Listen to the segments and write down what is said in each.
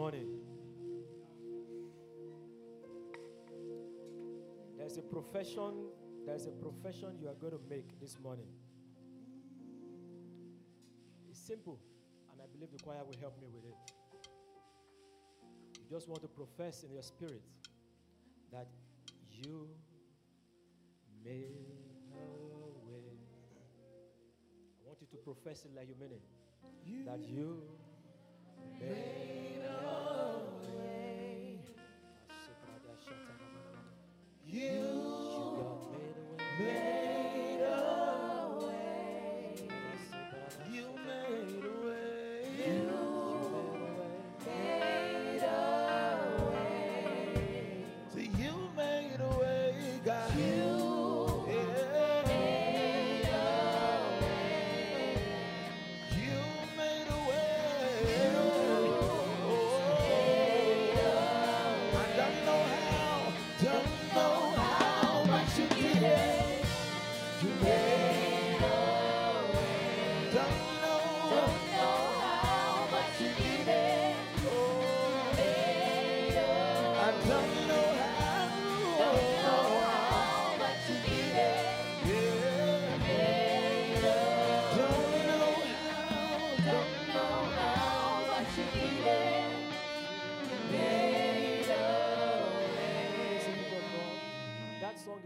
morning. There's a profession, there's a profession you are going to make this morning. It's simple, and I believe the choir will help me with it. You just want to profess in your spirit that you made a way. I want you to profess it like you mean it. that you You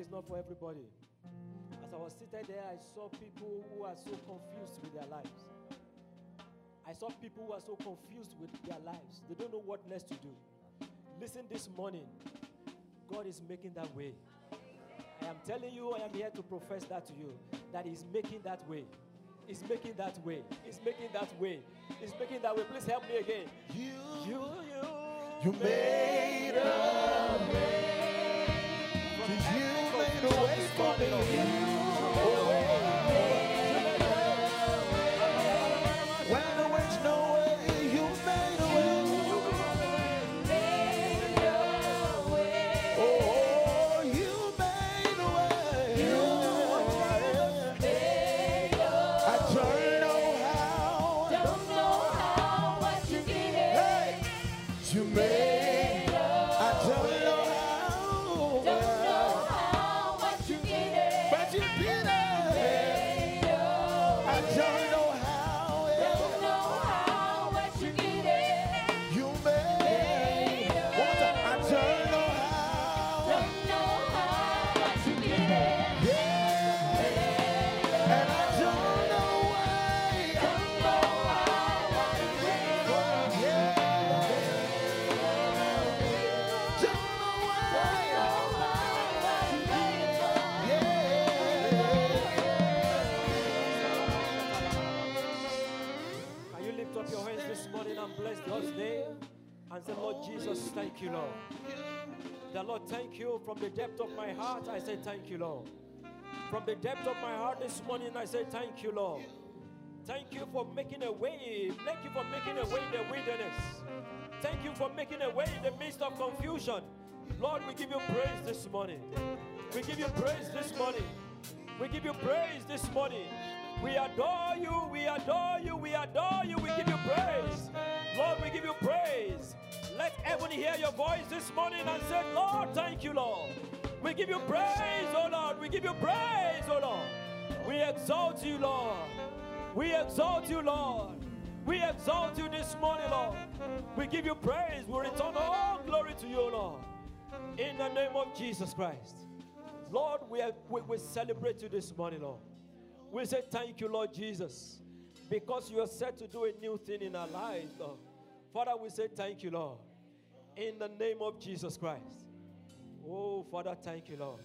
is not for everybody. As I was seated there, I saw people who are so confused with their lives. I saw people who are so confused with their lives. They don't know what next to do. Listen, this morning, God is making that way. I am telling you, I am here to profess that to you that He's making that way. He's making that way. He's making that way. He's making that way. Please help me again. you, You, you, you made a way. You made a way for me. Depth of my heart. I say, thank you, Lord. From the depth of my heart this morning, I say, thank you, Lord. Thank you for making a way. Thank you for making a way in the wilderness. Thank you for making a way in the midst of confusion. Lord, we give you praise this morning. We give you praise this morning. We give you praise this morning. We adore you, we adore you, we adore you, we give you heaven hear your voice this morning and say, Lord, thank you, Lord. We give you praise, oh Lord. We give you praise, oh Lord. We exalt you, Lord. We exalt you, Lord. We exalt you this morning, Lord. We give you praise. We return all glory to you, Lord. In the name of Jesus Christ. Lord, we, we, we celebrate you this morning, Lord. We say thank you, Lord Jesus, because you are set to do a new thing in our lives, Lord. Father, we say thank you, Lord. In the name of Jesus Christ. Oh, Father, thank you, Lord.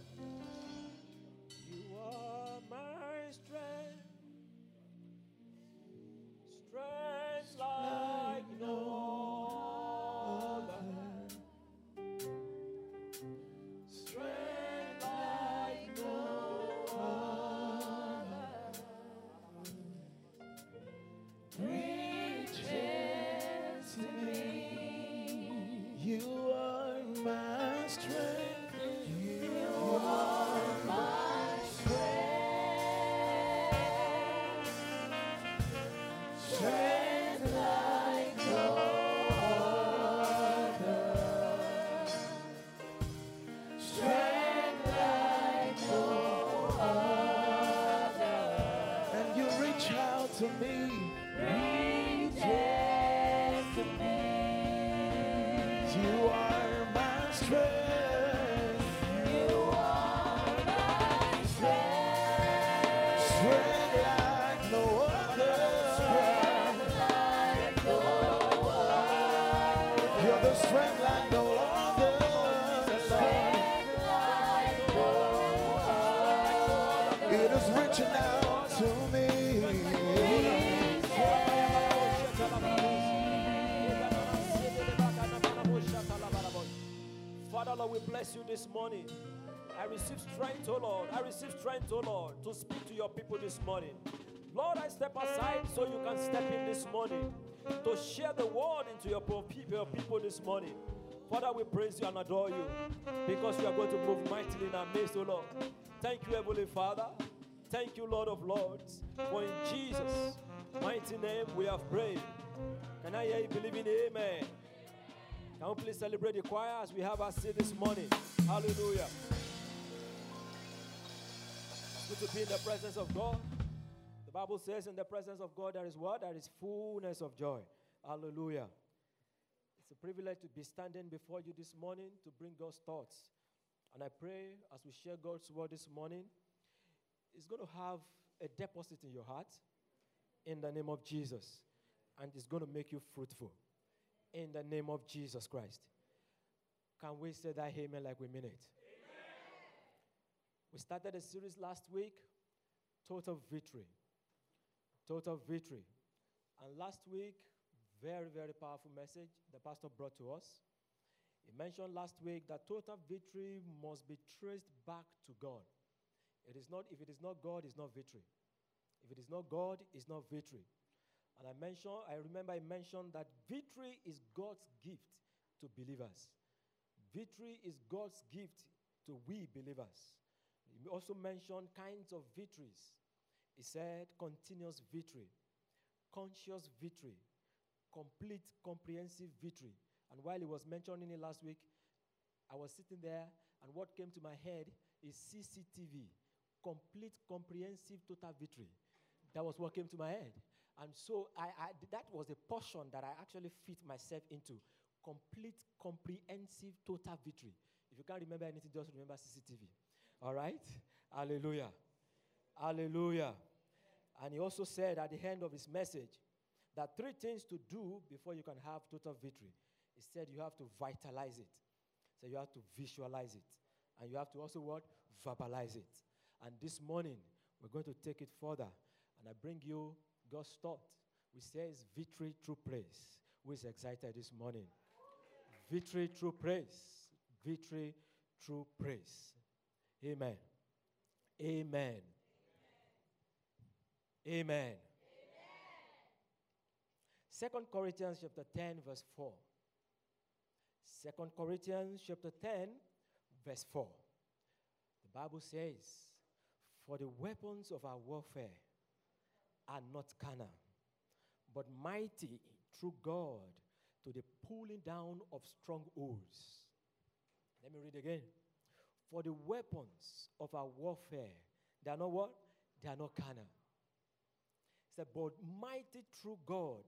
We bless you this morning. I receive strength, oh Lord. I receive strength, oh Lord, to speak to your people this morning. Lord, I step aside so you can step in this morning to share the word into your people, this morning. Father, we praise you and adore you because you are going to move mightily in our midst, oh Lord. Thank you, Heavenly Father. Thank you, Lord of Lords. For in Jesus' mighty name we have prayed. Can I hear you believing amen? Can we please celebrate the choir as we have our seat this morning? Hallelujah. Good to be in the presence of God. The Bible says, in the presence of God, there is what? There is fullness of joy. Hallelujah. It's a privilege to be standing before you this morning to bring God's thoughts. And I pray as we share God's word this morning, it's going to have a deposit in your heart in the name of Jesus. And it's going to make you fruitful in the name of Jesus Christ. Can we say that amen like we mean it? We started a series last week, Total Victory. Total Victory. And last week, very, very powerful message the pastor brought to us. He mentioned last week that total victory must be traced back to God. It is not, if it is not God, it's not victory. If it is not God, it's not victory. And I mentioned, I remember I mentioned that victory is God's gift to believers. Victory is God's gift to we believers. He also mentioned kinds of victories. He said continuous victory, conscious victory, complete comprehensive victory. And while he was mentioning it last week, I was sitting there, and what came to my head is CCTV, complete comprehensive total victory. That was what came to my head. And so I, I, that was a portion that I actually fit myself into. Complete, comprehensive, total victory. If you can't remember anything, just remember CCTV. All right? Hallelujah. Hallelujah. And he also said at the end of his message that three things to do before you can have total victory. He said you have to vitalize it. So you have to visualize it. And you have to also what? Verbalize it. And this morning, we're going to take it further. And I bring you God's thought, which says victory through praise. Who is excited this morning? Victory through praise. Victory through praise. Amen. Amen. Amen. Second Corinthians chapter 10, verse 4. Second Corinthians chapter 10, verse 4. The Bible says, For the weapons of our warfare are not carnal, but mighty through God to the pulling down of strongholds. Let me read again. For the weapons of our warfare, they are not what? They are not carnal. It said, but mighty through God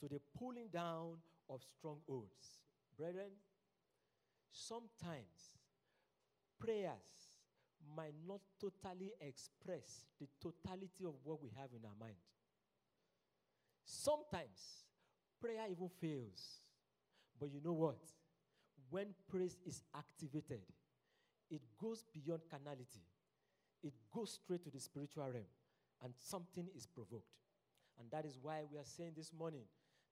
to the pulling down of strongholds. Brethren, sometimes prayers might not totally express the totality of what we have in our mind. Sometimes prayer even fails. But you know what? When praise is activated, it goes beyond carnality, it goes straight to the spiritual realm, and something is provoked. And that is why we are saying this morning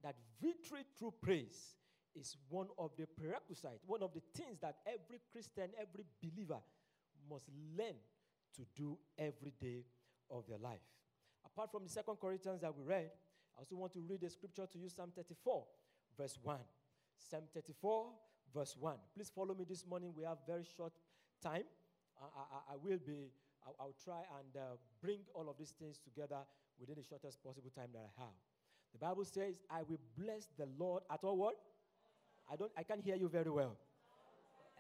that victory through praise is one of the prerequisites, one of the things that every Christian, every believer must learn to do every day of their life. Apart from the second Corinthians that we read, I also want to read a scripture to you, Psalm 34, verse 1. Psalm 34, verse 1. Please follow me this morning. We have very short time. I, I, I will be, I, I'll try and uh, bring all of these things together within the shortest possible time that I have. The Bible says, I will bless the Lord at all what? I don't I can't hear you very well.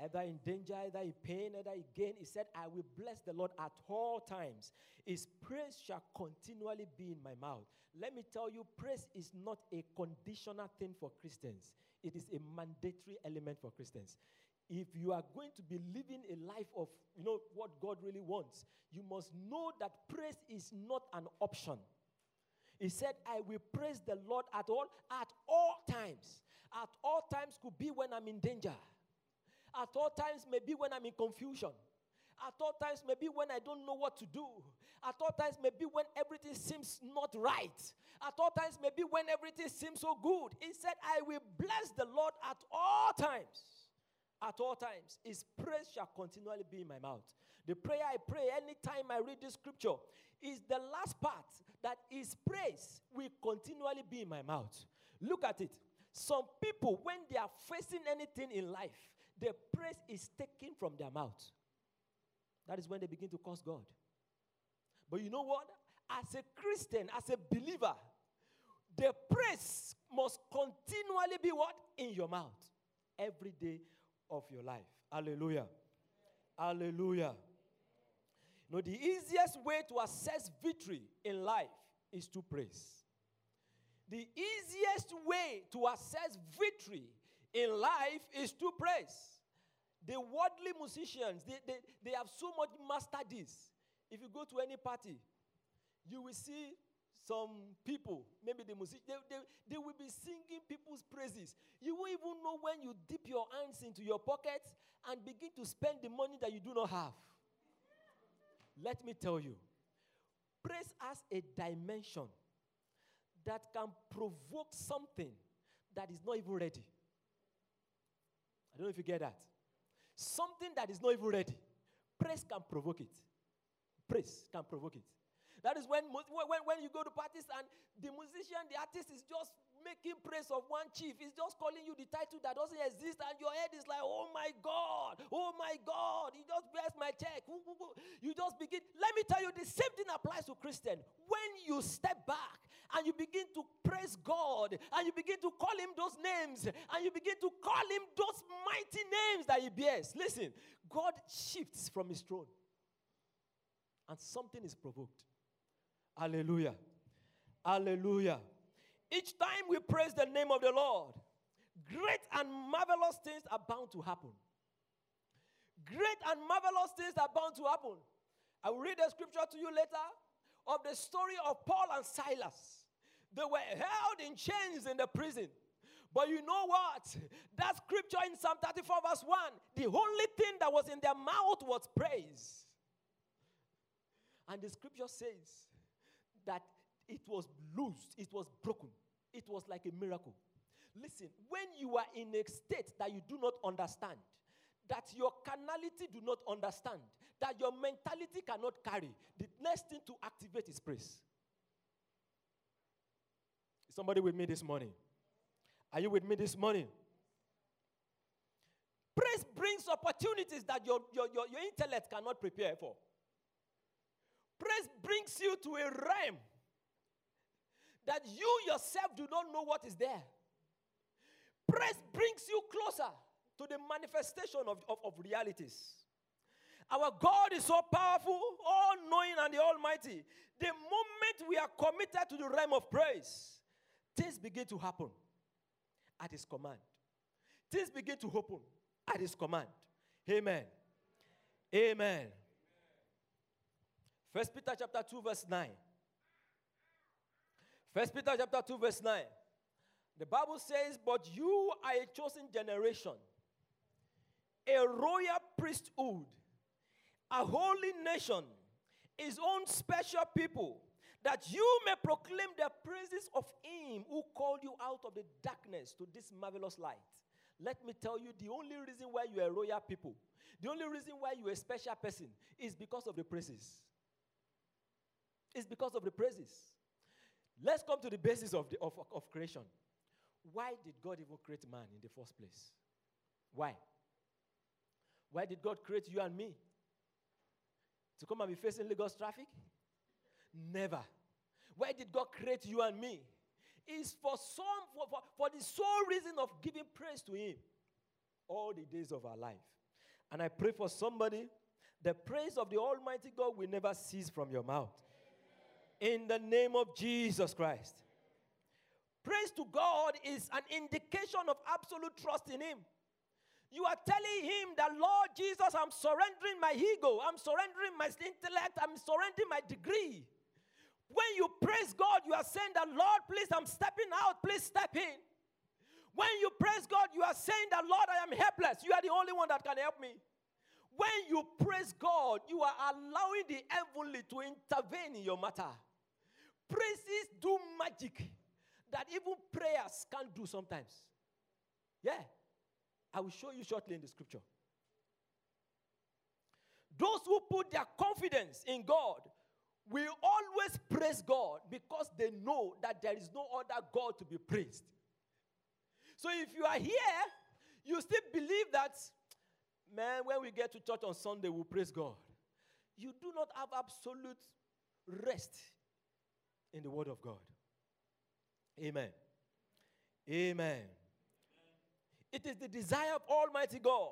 Either in danger, either in pain, either in gain. He said, I will bless the Lord at all times. His praise shall continually be in my mouth. Let me tell you, praise is not a conditional thing for Christians, it is a mandatory element for Christians. if you are going to be living a life of, you know, what God really wants, you must know that praise is not an option. He said, I will praise the Lord at all, at all times. At all times could be when I'm in danger. At all times maybe when I'm in confusion. At all times, maybe when I don't know what to do. At all times, maybe when everything seems not right. At all times, maybe when everything seems so good. He said, I will bless the Lord at all times. At all times, His praise shall continually be in my mouth. The prayer I pray anytime I read this scripture is the last part that His praise will continually be in my mouth. Look at it. Some people, when they are facing anything in life, the praise is taken from their mouth. That is when they begin to curse God. But you know what? As a Christian, as a believer, the praise must continually be what? In your mouth. Every day of your life. Hallelujah. Hallelujah. Know, the easiest way to assess victory in life is to praise. The easiest way to assess victory in life is to praise. The worldly musicians, they, they, they have so much mastered this. If you go to any party, you will see some people, maybe the music, they, they, they will be singing people's praises. You won't even know when you dip your hands into your pockets and begin to spend the money that you do not have. Let me tell you, praise has a dimension that can provoke something that is not even ready. I don't know if you get that. Something that is not even ready. Praise can provoke it. Praise can provoke it. That is when, when, when you go to parties and the musician, the artist is just making praise of one chief. He's just calling you the title that doesn't exist, and your head is like, oh my God, oh my God, he just bears my check. You just begin. Let me tell you, the same thing applies to Christian. When you step back and you begin to praise God, and you begin to call him those names, and you begin to call him those mighty names that he bears, listen, God shifts from his throne, and something is provoked. Hallelujah. Hallelujah. Each time we praise the name of the Lord, great and marvelous things are bound to happen. Great and marvelous things are bound to happen. I will read a scripture to you later of the story of Paul and Silas. They were held in chains in the prison. But you know what? That scripture in Psalm 34, verse 1, the only thing that was in their mouth was praise. And the scripture says that it was loosed, it was broken. It was like a miracle. Listen, when you are in a state that you do not understand, that your carnality do not understand, that your mentality cannot carry, the next thing to activate is praise. Is somebody with me this morning? Are you with me this morning? Praise brings opportunities that your, your, your, your intellect cannot prepare for. Praise brings you to a realm that you yourself do not know what is there. Praise brings you closer to the manifestation of, of, of realities. Our God is so powerful, all knowing, and the Almighty. The moment we are committed to the realm of praise, things begin to happen at His command. Things begin to open at His command. Amen. Amen. First Peter chapter 2, verse 9. First Peter chapter 2, verse 9. The Bible says, But you are a chosen generation, a royal priesthood, a holy nation, his own special people, that you may proclaim the praises of him who called you out of the darkness to this marvelous light. Let me tell you, the only reason why you are royal people, the only reason why you are a special person is because of the praises. It's because of the praises. Let's come to the basis of, the, of, of creation. Why did God even create man in the first place? Why? Why did God create you and me? To come and be facing Lagos traffic? Never. Why did God create you and me? It's for some for, for, for the sole reason of giving praise to Him all the days of our life. And I pray for somebody, the praise of the Almighty God will never cease from your mouth in the name of Jesus Christ. Praise to God is an indication of absolute trust in Him. You are telling him that, Lord Jesus, I'm surrendering my ego, I'm surrendering my intellect, I'm surrendering my degree. When you praise God, you are saying that, Lord, please, I'm stepping out, please step in. When you praise God, you are saying that, Lord, I am helpless. You are the only one that can help me. When you praise God, you are allowing the heavenly to intervene in your matter. Praises do magic that even prayers can't do sometimes. Yeah. I will show you shortly in the scripture. Those who put their confidence in God will always praise God because they know that there is no other God to be praised. So if you are here, you still believe that, man, when we get to church on Sunday, we'll praise God. You do not have absolute rest in the Word of God. Amen. Amen. It is the desire of Almighty God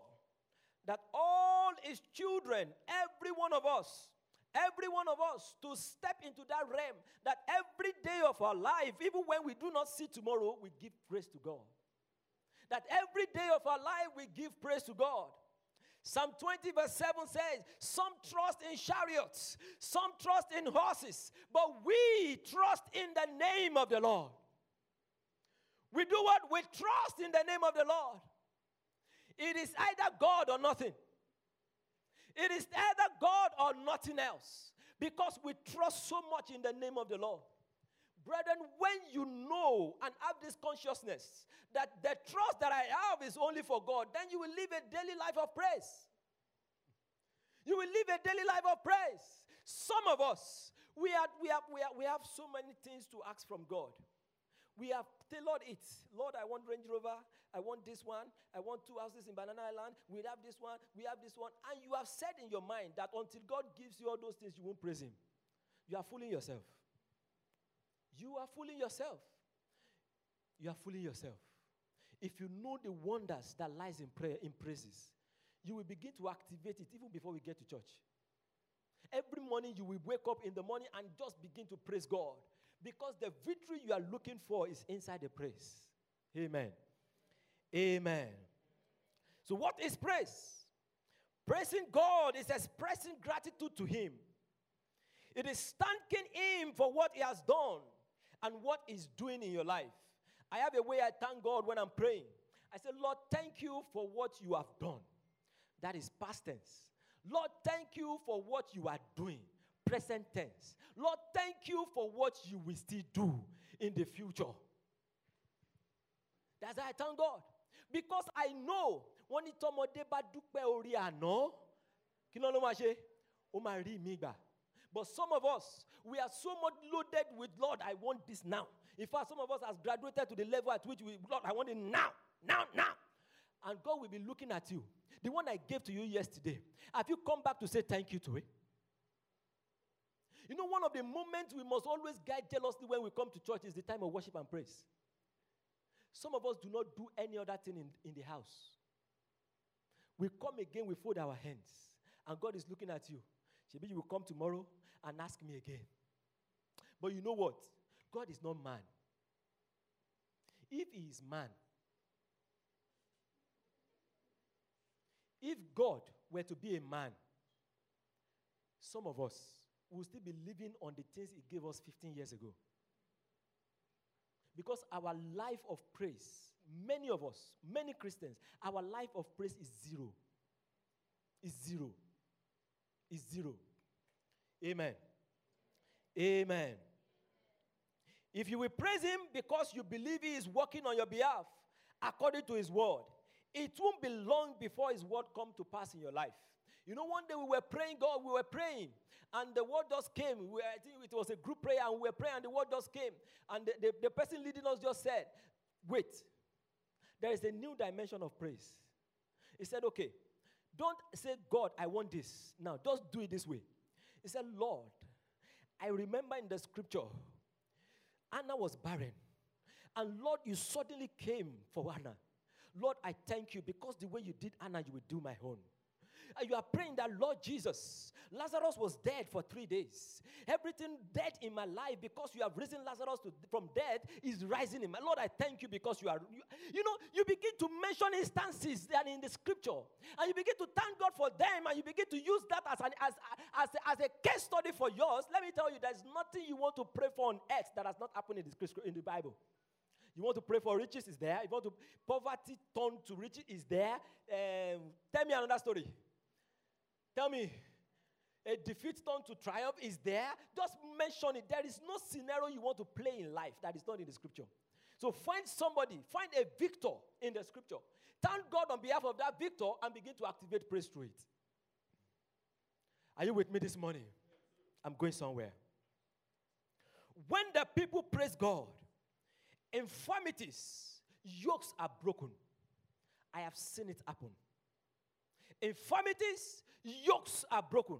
that all His children, every one of us, every one of us, to step into that realm that every day of our life, even when we do not see tomorrow, we give praise to God. That every day of our life, we give praise to God. Psalm 20, verse 7 says, Some trust in chariots, some trust in horses, but we trust in the name of the Lord. We do what? We trust in the name of the Lord. It is either God or nothing. It is either God or nothing else because we trust so much in the name of the Lord. Brethren, when you know and have this consciousness that the trust that I have is only for God, then you will live a daily life of praise. You will live a daily life of praise. Some of us, we, are, we, have, we, have, we have so many things to ask from God. We have tailored it. Lord, I want Range Rover. I want this one. I want two houses in Banana Island. We have this one. We have this one. And you have said in your mind that until God gives you all those things, you won't praise Him. You are fooling yourself. You are fooling yourself. You are fooling yourself. If you know the wonders that lies in prayer, in praises, you will begin to activate it even before we get to church. Every morning you will wake up in the morning and just begin to praise God because the victory you are looking for is inside the praise. Amen. Amen. So, what is praise? Praising God is expressing gratitude to Him. It is thanking Him for what He has done and what He's doing in your life. I have a way I thank God when I'm praying. I say, Lord, thank you for what you have done. That is past tense. Lord, thank you for what you are doing. Present tense. Lord, thank you for what you will still do in the future. That's how I thank God. Because I know wọ́n ní tọmọdé bá dúpẹ́ orí àná kí ló ló máa ṣe? Ó máa rí mi gbà. But some of us, we are so much loaded with, Lord, I want this now. In fact, some of us has graduated to the level at which we, Lord, I want it now, now, now. And God will be looking at you. The one I gave to you yesterday. Have you come back to say thank you to it? You know, one of the moments we must always guide jealously when we come to church is the time of worship and praise. Some of us do not do any other thing in, in the house. We come again, we fold our hands, and God is looking at you. Maybe you will come tomorrow and ask me again. But you know what? God is not man. If he is man, if God were to be a man, some of us will still be living on the things he gave us 15 years ago. Because our life of praise, many of us, many Christians, our life of praise is zero. Is zero. Is zero. Amen. Amen. If you will praise him because you believe he is working on your behalf according to his word, it won't be long before his word come to pass in your life. You know, one day we were praying, God, we were praying, and the word just came. We, I think it was a group prayer, and we were praying, and the word just came. And the, the, the person leading us just said, Wait, there is a new dimension of praise. He said, Okay, don't say, God, I want this. Now, just do it this way. He said, Lord, I remember in the scripture, Anna was barren. And Lord, you suddenly came for Anna. Lord, I thank you because the way you did Anna, you will do my own. And you are praying that, Lord Jesus, Lazarus was dead for three days. Everything dead in my life because you have risen Lazarus to, from dead is rising in my Lord. I thank you because you are, you, you know, you begin to mention instances that in the scripture, and you begin to thank God for them, and you begin to use that as, an, as, as, a, as a case study for yours. Let me tell you, there's nothing you want to pray for on earth that has not happened in the, in the Bible. You want to pray for riches is there. You want to poverty turned to riches is there. Um, tell me another story. Tell me. A defeat turned to triumph is there. Just mention it. There is no scenario you want to play in life that is not in the scripture. So find somebody, find a victor in the scripture. Thank God on behalf of that victor and begin to activate praise through it. Are you with me this morning? I'm going somewhere. When the people praise God, infirmities, yokes are broken. I have seen it happen. Infirmities, yokes are broken.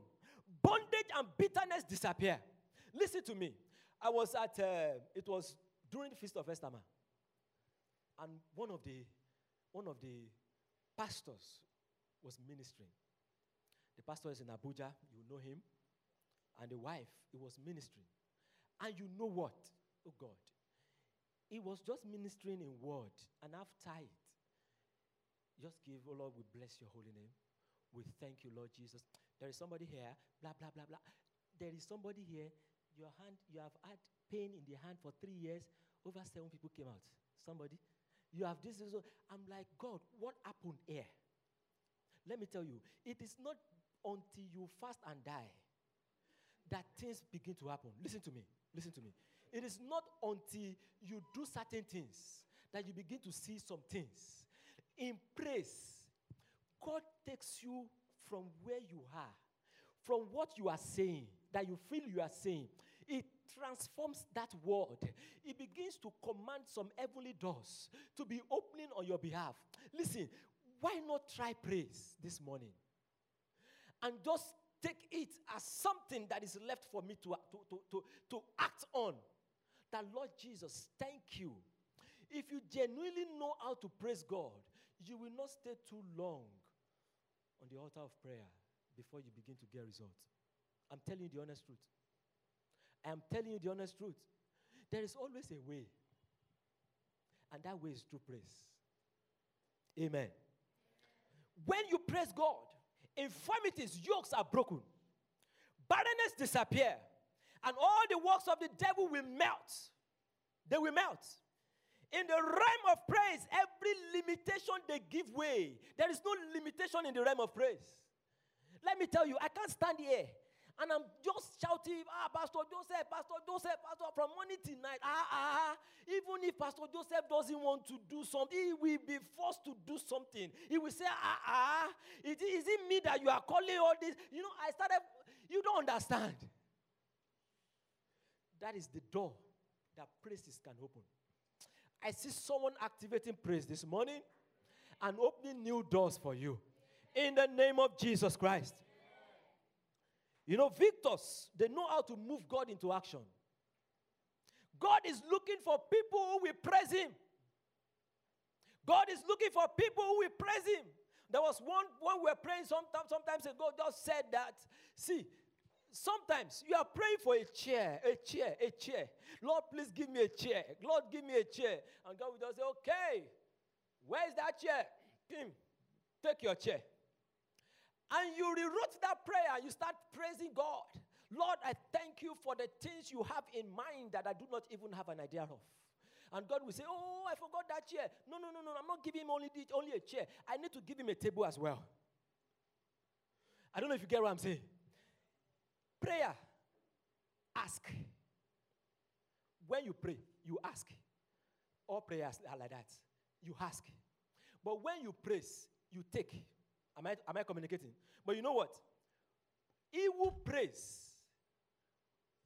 Bondage and bitterness disappear. Listen to me. I was at, uh, it was during the Feast of Estama. And one of the, one of the pastors was ministering. The pastor is in Abuja, you know him. And the wife, he was ministering. And you know what? Oh God. He was just ministering in word. And after it, just give, oh Lord, we bless your holy name. We thank you, Lord Jesus. There is somebody here, blah, blah, blah, blah. There is somebody here, your hand, you have had pain in the hand for three years. Over seven people came out. Somebody, you have this. this, this. I'm like, God, what happened here? Let me tell you, it is not until you fast and die that things begin to happen. Listen to me. Listen to me. It is not until you do certain things that you begin to see some things. In praise, God takes you from where you are, from what you are saying, that you feel you are saying. It transforms that word. It begins to command some heavenly doors to be opening on your behalf. Listen, why not try praise this morning? and just take it as something that is left for me to, to, to, to, to act on. That Lord Jesus, thank you. If you genuinely know how to praise God, you will not stay too long on the altar of prayer before you begin to get results. I'm telling you the honest truth. I'm telling you the honest truth. There is always a way, and that way is through praise. Amen. When you praise God, infirmities, yokes are broken, barrenness disappear, and all the works of the devil will melt. They will melt. In the realm of praise, every limitation they give way. There is no limitation in the realm of praise. Let me tell you, I can't stand here and I'm just shouting, ah, Pastor Joseph, Pastor Joseph, Pastor, from morning till night. Ah, ah, even if Pastor Joseph doesn't want to do something, he will be forced to do something. He will say, ah, ah, is it, is it me that you are calling all this? You know, I started, you don't understand. That is the door that praises can open. I see someone activating praise this morning and opening new doors for you. In the name of Jesus Christ. You know, victors, they know how to move God into action. God is looking for people who will praise Him. God is looking for people who will praise Him. There was one when we were praying sometimes, sometimes ago, just said that. See, sometimes you are praying for a chair, a chair, a chair. Lord, please give me a chair. Lord, give me a chair. And God will just say, okay, where's that chair? Tim, take your chair. And you rewrote that prayer, and you start praising God. Lord, I thank you for the things you have in mind that I do not even have an idea of. And God will say, Oh, I forgot that chair. No, no, no, no, I'm not giving him only, only a chair. I need to give him a table as well. I don't know if you get what I'm saying. Prayer, ask. When you pray, you ask. All prayers are like that. You ask. But when you praise, you take. Am I, am I communicating? But you know what? He who prays,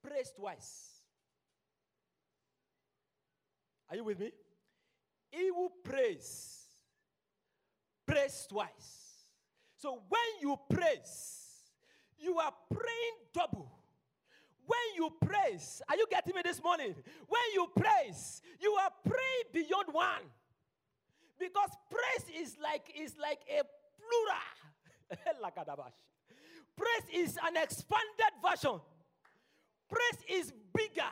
prays twice. Are you with me? He who prays, prays twice. So when you praise, you are praying double. When you praise, are you getting me this morning? When you praise, you are praying beyond one. Because praise is like is like a plural. Praise is an expanded version. Praise is bigger,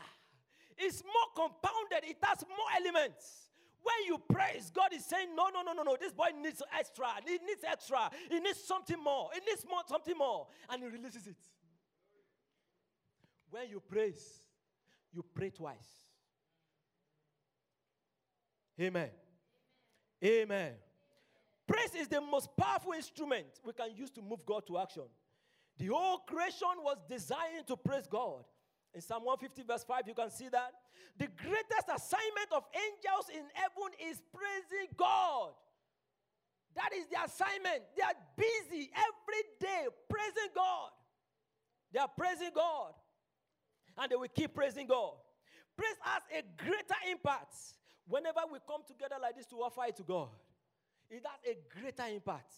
it's more compounded, it has more elements. When you praise, God is saying, No, no, no, no, no. This boy needs extra. He needs extra. He needs something more. He needs more, something more. And he releases it. When you praise, you pray twice. Amen. Amen. Praise is the most powerful instrument we can use to move God to action. The whole creation was designed to praise God. In Psalm 150, verse 5, you can see that. The greatest assignment of angels in heaven is praising God. That is the assignment. They are busy every day praising God. They are praising God. And they will keep praising God. Praise has a greater impact whenever we come together like this to offer it to God. It has a greater impact.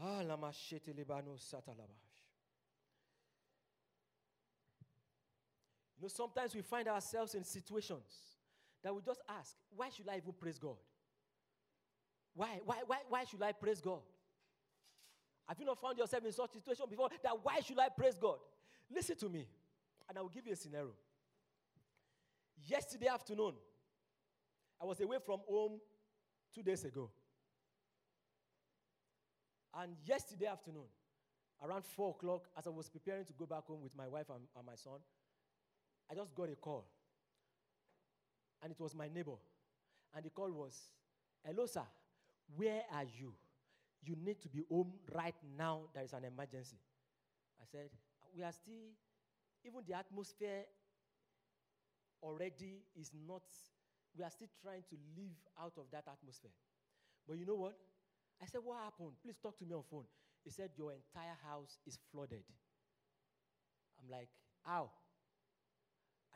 Ah, lama You know, sometimes we find ourselves in situations that we just ask, why should I even praise God? Why, why, why, why should I praise God? Have you not found yourself in such a situation before that why should I praise God? Listen to me, and I will give you a scenario. Yesterday afternoon, I was away from home two days ago. And yesterday afternoon, around 4 o'clock, as I was preparing to go back home with my wife and, and my son, I just got a call. And it was my neighbor. And the call was, Hello, sir, where are you? You need to be home right now. There is an emergency. I said, We are still, even the atmosphere already is not, we are still trying to live out of that atmosphere. But you know what? I said, What happened? Please talk to me on phone. He said, Your entire house is flooded. I'm like, How?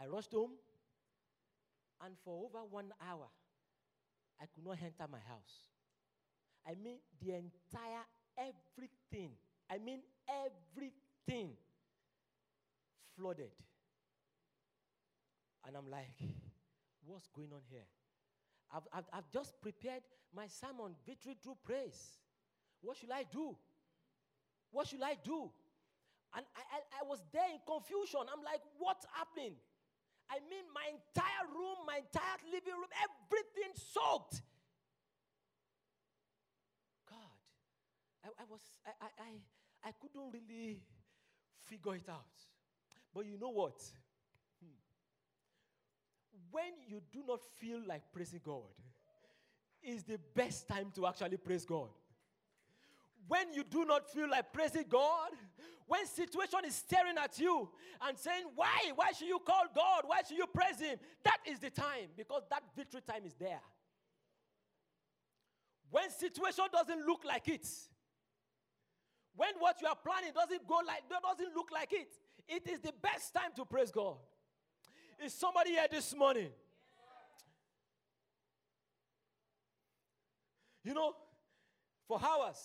I rushed home, and for over one hour, I could not enter my house. I mean, the entire everything, I mean, everything flooded. And I'm like, what's going on here? I've, I've, I've just prepared my sermon, Victory Through Praise. What should I do? What should I do? And I, I, I was there in confusion. I'm like, what's happening? I mean, my entire room, my entire living room, everything soaked. God, I, I was, I, I, I, I couldn't really figure it out. But you know what? Hmm. When you do not feel like praising God, is the best time to actually praise God. When you do not feel like praising God, when situation is staring at you and saying, Why? Why should you call God? Why should you praise Him? That is the time because that victory time is there. When situation doesn't look like it, when what you are planning doesn't go like doesn't look like it, it is the best time to praise God. Is somebody here this morning? You know, for hours,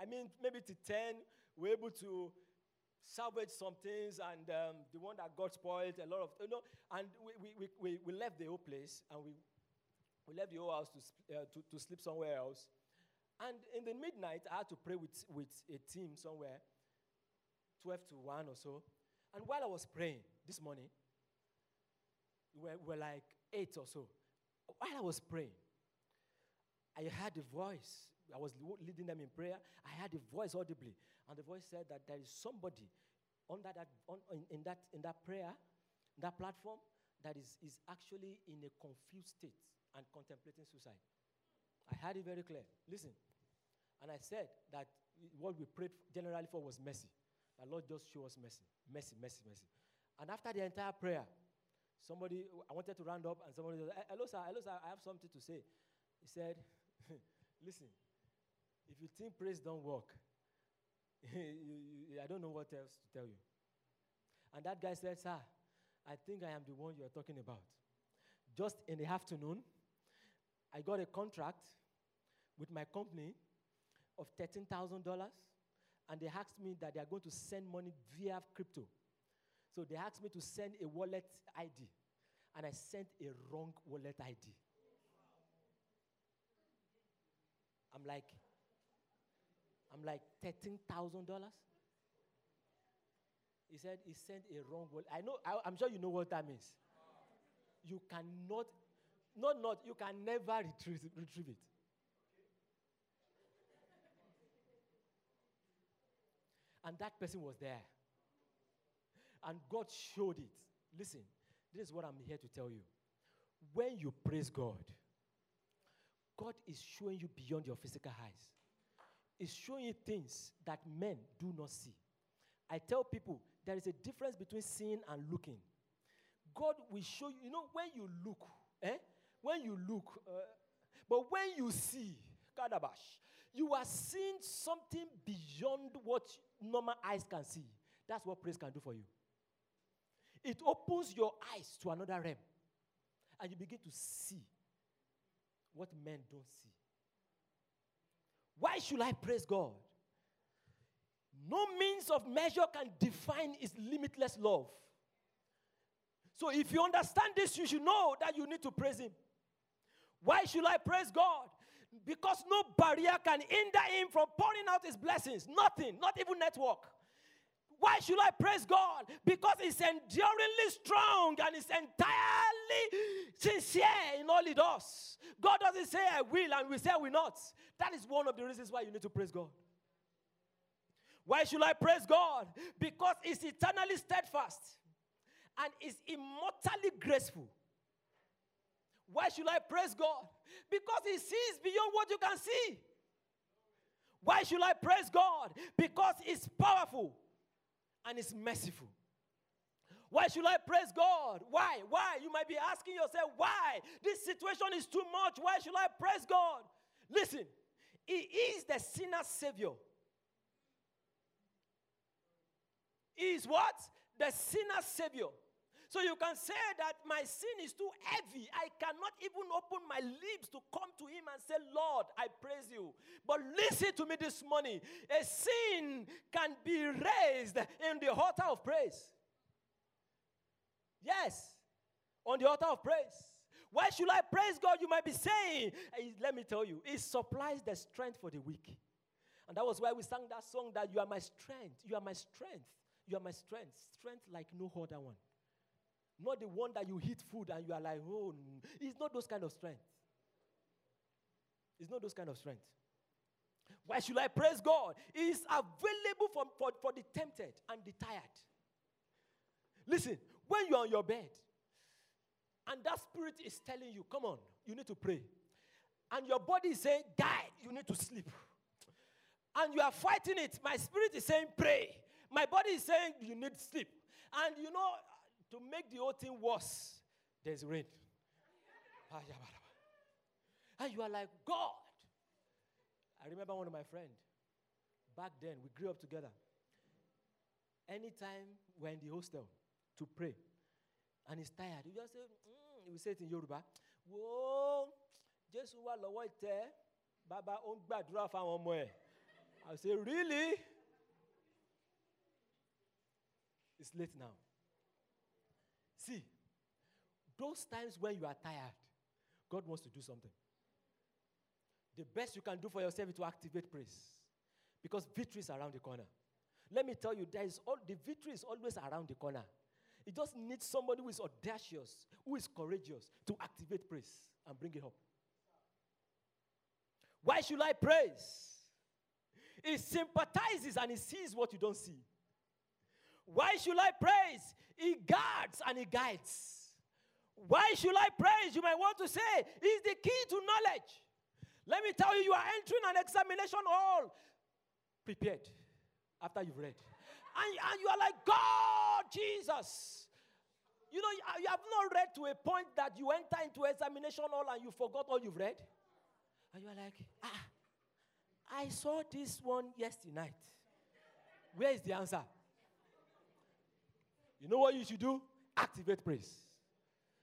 I mean, maybe to 10, we're able to salvage some things, and um, the one that got spoiled, a lot of, you know, and we, we, we, we left the whole place and we, we left the whole house to, uh, to, to sleep somewhere else. And in the midnight, I had to pray with, with a team somewhere, 12 to 1 or so. And while I was praying this morning, we were, we were like 8 or so. While I was praying, I heard a voice. I was leading them in prayer. I heard a voice audibly. And the voice said that there is somebody under that, on, in, in that, in that prayer, in that platform, that is, is actually in a confused state and contemplating suicide. I heard it very clear. Listen. And I said that what we prayed generally for was mercy. The Lord just show us mercy. Mercy, mercy, mercy. And after the entire prayer, somebody, I wanted to round up, and somebody said, eh, Hello, sir, hello, sir, I have something to say. He said, Listen, if you think praise don't work, you, you, I don't know what else to tell you. And that guy said, Sir, I think I am the one you are talking about. Just in the afternoon, I got a contract with my company of $13,000, and they asked me that they are going to send money via crypto. So they asked me to send a wallet ID, and I sent a wrong wallet ID. I'm like, I'm like, $13,000? He said he sent a wrong wallet. I know, I, I'm sure you know what that means. You cannot, not, not, you can never retrieve, retrieve it. And that person was there. And God showed it. Listen, this is what I'm here to tell you. When you praise God, God is showing you beyond your physical eyes. He's showing you things that men do not see. I tell people there is a difference between seeing and looking. God will show you, you know, when you look, eh? When you look, uh, but when you see, Kadabash, you are seeing something beyond what normal eyes can see. That's what praise can do for you. It opens your eyes to another realm, and you begin to see what men don't see. Why should I praise God? No means of measure can define his limitless love. So, if you understand this, you should know that you need to praise him. Why should I praise God? Because no barrier can hinder him from pouring out his blessings. Nothing, not even network. Why should I praise God? Because He's enduringly strong and He's entirely sincere in all He does. God doesn't say, I will, and we say, I will not. That is one of the reasons why you need to praise God. Why should I praise God? Because He's eternally steadfast and is immortally graceful. Why should I praise God? Because He sees beyond what you can see. Why should I praise God? Because He's powerful and is merciful. Why should I praise God? Why? Why? You might be asking yourself, why? This situation is too much. Why should I praise God? Listen, He is the sinner's Savior. He is what? The sinner's Savior. So you can say that my sin is too heavy. I cannot even open my lips to come to Him and say, Lord, I praise you. But listen to me this morning. A sin can be raised in the altar of praise. Yes, on the altar of praise. Why should I praise God? You might be saying, let me tell you, it supplies the strength for the weak. And that was why we sang that song that you are my strength. You are my strength. You are my strength. Strength like no other one. Not the one that you eat food and you are like, oh, it's not those kind of strength. It's not those kind of strength. Why should I praise God? It is available for, for, for the tempted and the tired. Listen, when you're on your bed and that spirit is telling you, come on, you need to pray. And your body is saying, guy, you need to sleep. And you are fighting it. My spirit is saying, pray. My body is saying, you need sleep. And you know, to make the whole thing worse, there's rain. and you are like, God. I remember one of my friends. Back then, we grew up together. Anytime we're in the hostel to pray, and he's tired, he just say, mm, he say it in Yoruba, Whoa, Jésù wà lọ́wọ́ ìtẹ́, bàbá ó ń gbàdúrà ọmọ ẹ̀. I say, Really? It's late now. Those times when you are tired, God wants to do something. The best you can do for yourself is to activate praise because victory is around the corner. Let me tell you, there is all, the victory is always around the corner. It just needs somebody who is audacious, who is courageous to activate praise and bring it up. Why should I praise? It sympathizes and it sees what you don't see. Why should I praise? He guards and he guides. Why should I praise? You might want to say, is the key to knowledge. Let me tell you, you are entering an examination hall prepared after you've read. And, and you are like, God, Jesus. You know, you have not read to a point that you enter into examination hall and you forgot all you've read. And you are like, ah, I saw this one yesterday night. Where is the answer? You know what you should do? Activate praise.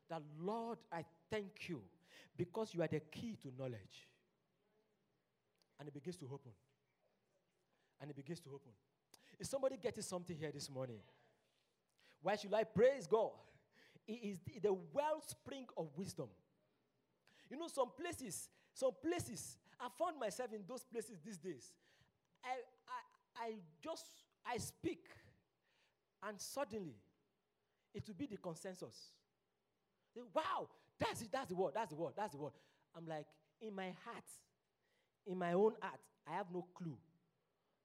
That Lord, I thank you because you are the key to knowledge. And it begins to open. And it begins to open. Is somebody getting something here this morning? Why should I praise God? It is the, wellspring of wisdom. You know, some places, some places, I found myself in those places these days. I, I, I just, I speak, and suddenly, it will be the consensus. Wow, that's it, that's the word, that's the word, that's the word. I'm like, in my heart, in my own heart, I have no clue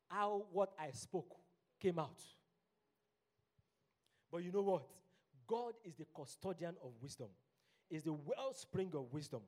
how what I spoke came out. But you know what? God is the custodian of wisdom, is the wellspring of wisdom,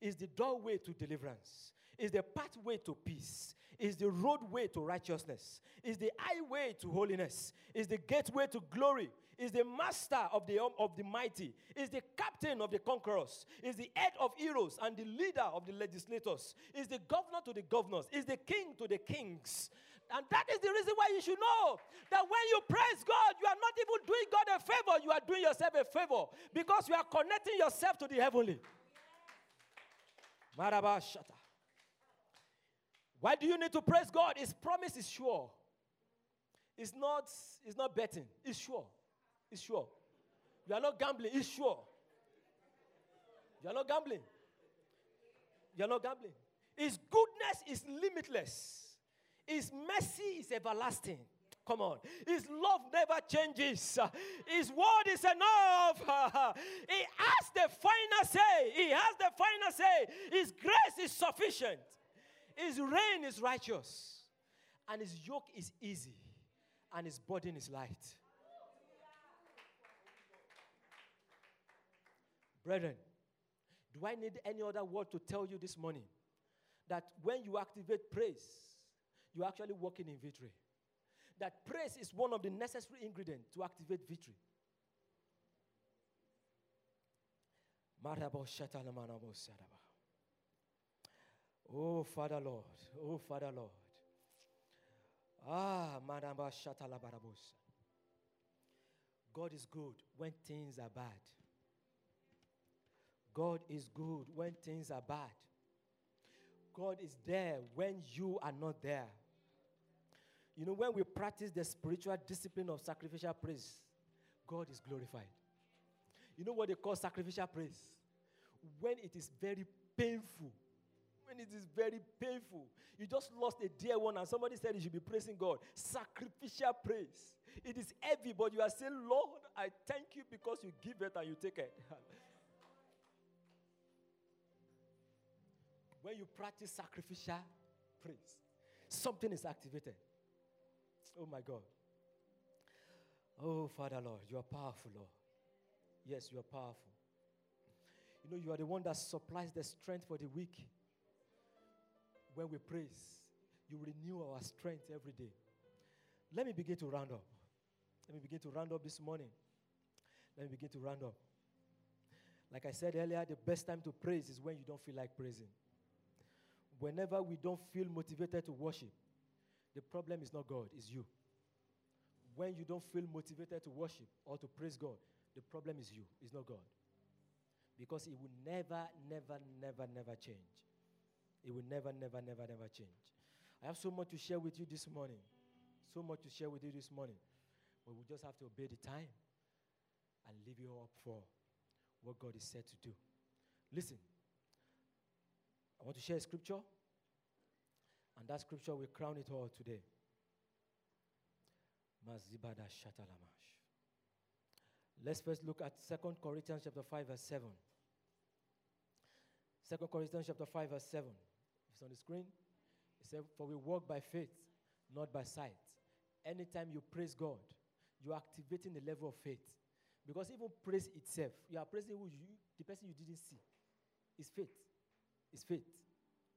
is the doorway to deliverance, is the pathway to peace, is the roadway to righteousness, is the highway to holiness, is the gateway to glory, is the master of the, of the mighty, is the captain of the conquerors, is the head of heroes and the leader of the legislators, is the governor to the governors, is the king to the kings. And that is the reason why you should know that when you praise God, you are not even doing God a favor, you are doing yourself a favor because you are connecting yourself to the heavenly. Marabashata. Why do you need to praise God? His promise is sure. It's not, it's not betting, it's sure. It's sure. You are not gambling, it's sure. You are not gambling. You are not gambling. His goodness is limitless. His mercy is everlasting. Come on. His love never changes. His word is enough. He has the final say. He has the final say. His grace is sufficient. His reign is righteous. And his yoke is easy. And his burden is light. Brethren, do I need any other word to tell you this morning that when you activate praise, you're actually walking in victory? That praise is one of the necessary ingredients to activate victory. Oh, Father Lord. Oh, Father Lord. Ah, Madamba Shatalabarabos. God is good when things are bad. God is good when things are bad. God is there when you are not there. You know, when we practice the spiritual discipline of sacrificial praise, God is glorified. You know what they call sacrificial praise? When it is very painful. When it is very painful. You just lost a dear one and somebody said you should be praising God. Sacrificial praise. It is heavy, but you are saying, Lord, I thank you because you give it and you take it. when you practice sacrificial praise, something is activated. Oh my God. Oh, Father Lord, you are powerful, Lord. Yes, you are powerful. You know, you are the one that supplies the strength for the weak. When we praise, you renew our strength every day. Let me begin to round up. Let me begin to round up this morning. Let me begin to round up. Like I said earlier, the best time to praise is when you don't feel like praising. Whenever we don't feel motivated to worship, the problem is not God, it's you. When you don't feel motivated to worship or to praise God, the problem is you, it's not God. Because it will never, never, never, never change. It will never, never, never, never change. I have so much to share with you this morning. So much to share with you this morning. But we just have to obey the time and leave you up for what God is said to do. Listen, I want to share a scripture, and that scripture will crown it all today. Let's first look at 2 Corinthians chapter 5, verse 7. 2 Corinthians chapter 5, verse 7. It's on the screen. It said, For we walk by faith, not by sight. Anytime you praise God, you're activating the level of faith. Because even praise itself, you are praising who you, the person you didn't see. It's faith. It's faith.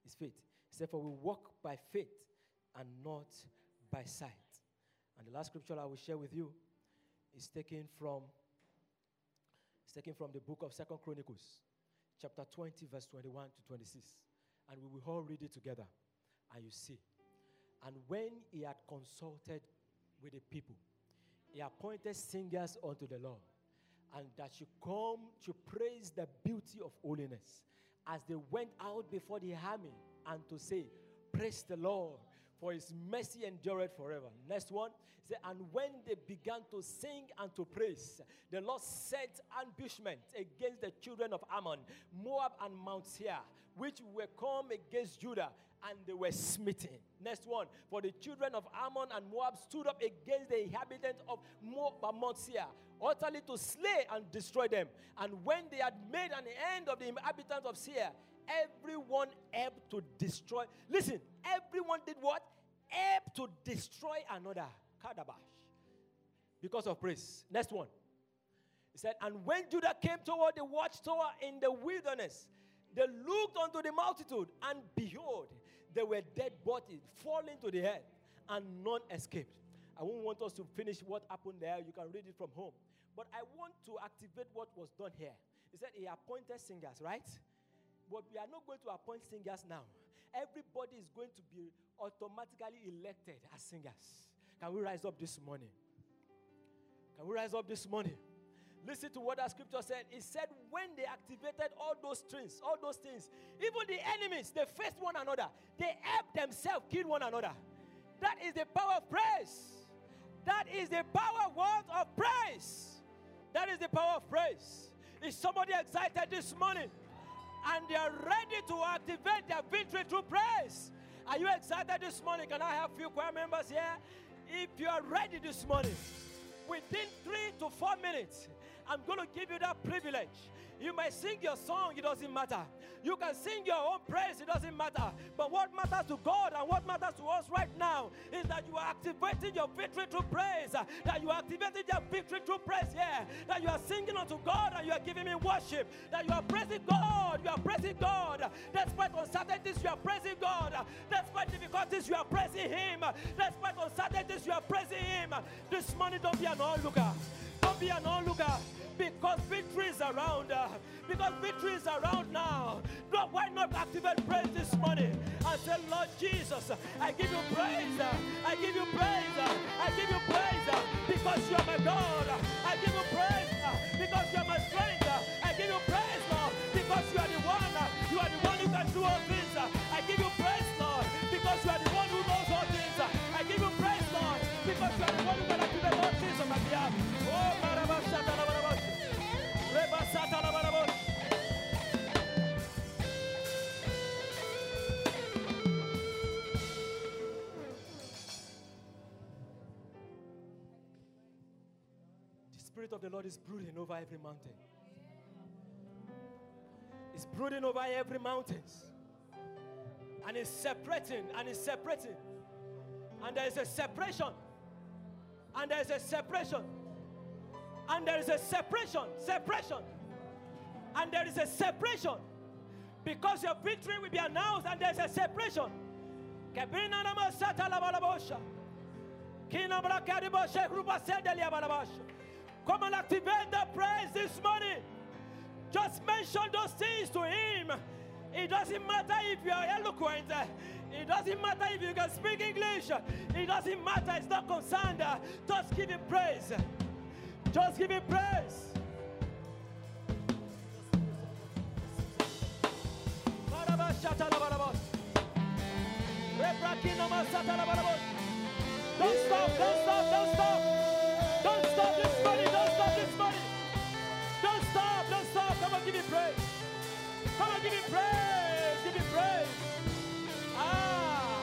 It's faith. For we walk by faith and not by sight. And the last scripture I will share with you is taken from it's taken from the book of Second Chronicles, chapter 20, verse 21 to 26. And we will all read it together. And you see. And when he had consulted with the people, he appointed singers unto the Lord, and that should come to praise the beauty of holiness as they went out before the army and to say, Praise the Lord, for his mercy endureth forever. Next one. Said, and when they began to sing and to praise, the Lord set ambushment against the children of Ammon, Moab, and Mount Seir, which were come against Judah, and they were smitten. Next one. For the children of Ammon and Moab stood up against the inhabitants of Moab and Mount Seir, utterly to slay and destroy them. And when they had made an end of the inhabitants of Seir, everyone helped to destroy. Listen, everyone did what? Helped to destroy another. Kadabash. Because of praise. Next one. He said, And when Judah came toward the watchtower in the wilderness, they looked unto the multitude, and behold, there were dead bodies falling to the earth, and none escaped. I won't want us to finish what happened there. You can read it from home. But I want to activate what was done here. He said he appointed singers, right? But we are not going to appoint singers now. Everybody is going to be automatically elected as singers. Can we rise up this morning? Can we rise up this morning? Listen to what that scripture said. It said, when they activated all those strings, all those things, even the enemies, they faced one another. They helped themselves kill one another. That is the power of praise. That is the power word of praise. That is the power of praise. Is somebody excited this morning? And they are ready to activate their victory through praise. Are you excited this morning? Can I have a few choir members here? If you are ready this morning, within three to four minutes, I'm going to give you that privilege. You may sing your song, it doesn't matter. You can sing your own praise, it doesn't matter. But what matters to God and what matters to us right now is that you are activating your victory through praise. That you are activating your victory through praise, yeah. That you are singing unto God and you are giving me worship. That you are praising God, you are praising God. Despite uncertainties, you are praising God. Despite difficulties, you are praising Him. Despite uncertainties, you are praising Him. This morning, don't be an onlooker. Be an onlooker because victory is around. uh, because victory is around now. God, why not activate praise this morning and say, Lord Jesus, I give you praise. uh, I give you praise. uh, I give you praise uh, because you are my God. I give you praise because you are my strength. I give you praise, Lord, because you are the one. You are the one who can do all things. Of the Lord is brooding over every mountain. It's brooding over every mountains. And it's separating, and it's separating. And there is a separation. And there is a separation. And there is a separation. Separation. And there is a separation. Because your victory will be announced, and there is a separation. Balabosha. Kina. Come and activate the praise this morning. Just mention those things to him. It doesn't matter if you are eloquent. It doesn't matter if you can speak English. It doesn't matter. It's not concerned. Just give him praise. Just give him praise. Don't stop, don't stop, don't stop. Give me praise. Give me praise. Ah.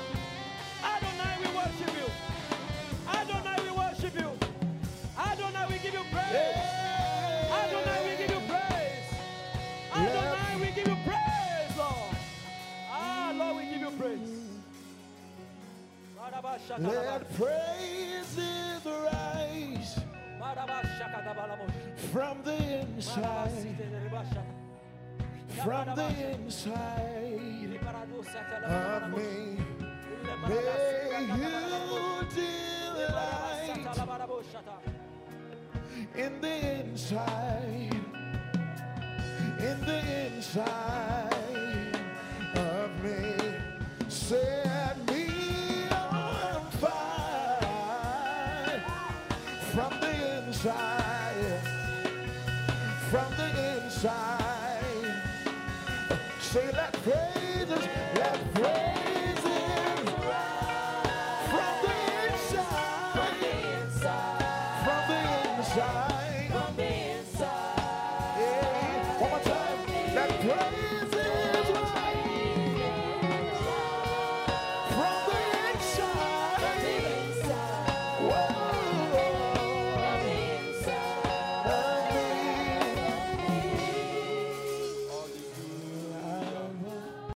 Adonai, we worship you. Adonai, we worship you. Adonai, we give you praise. Adonai, we give you praise. Adonai, we give you praise, Lord. Ah, Lord, we give you praise. Let praises from the inside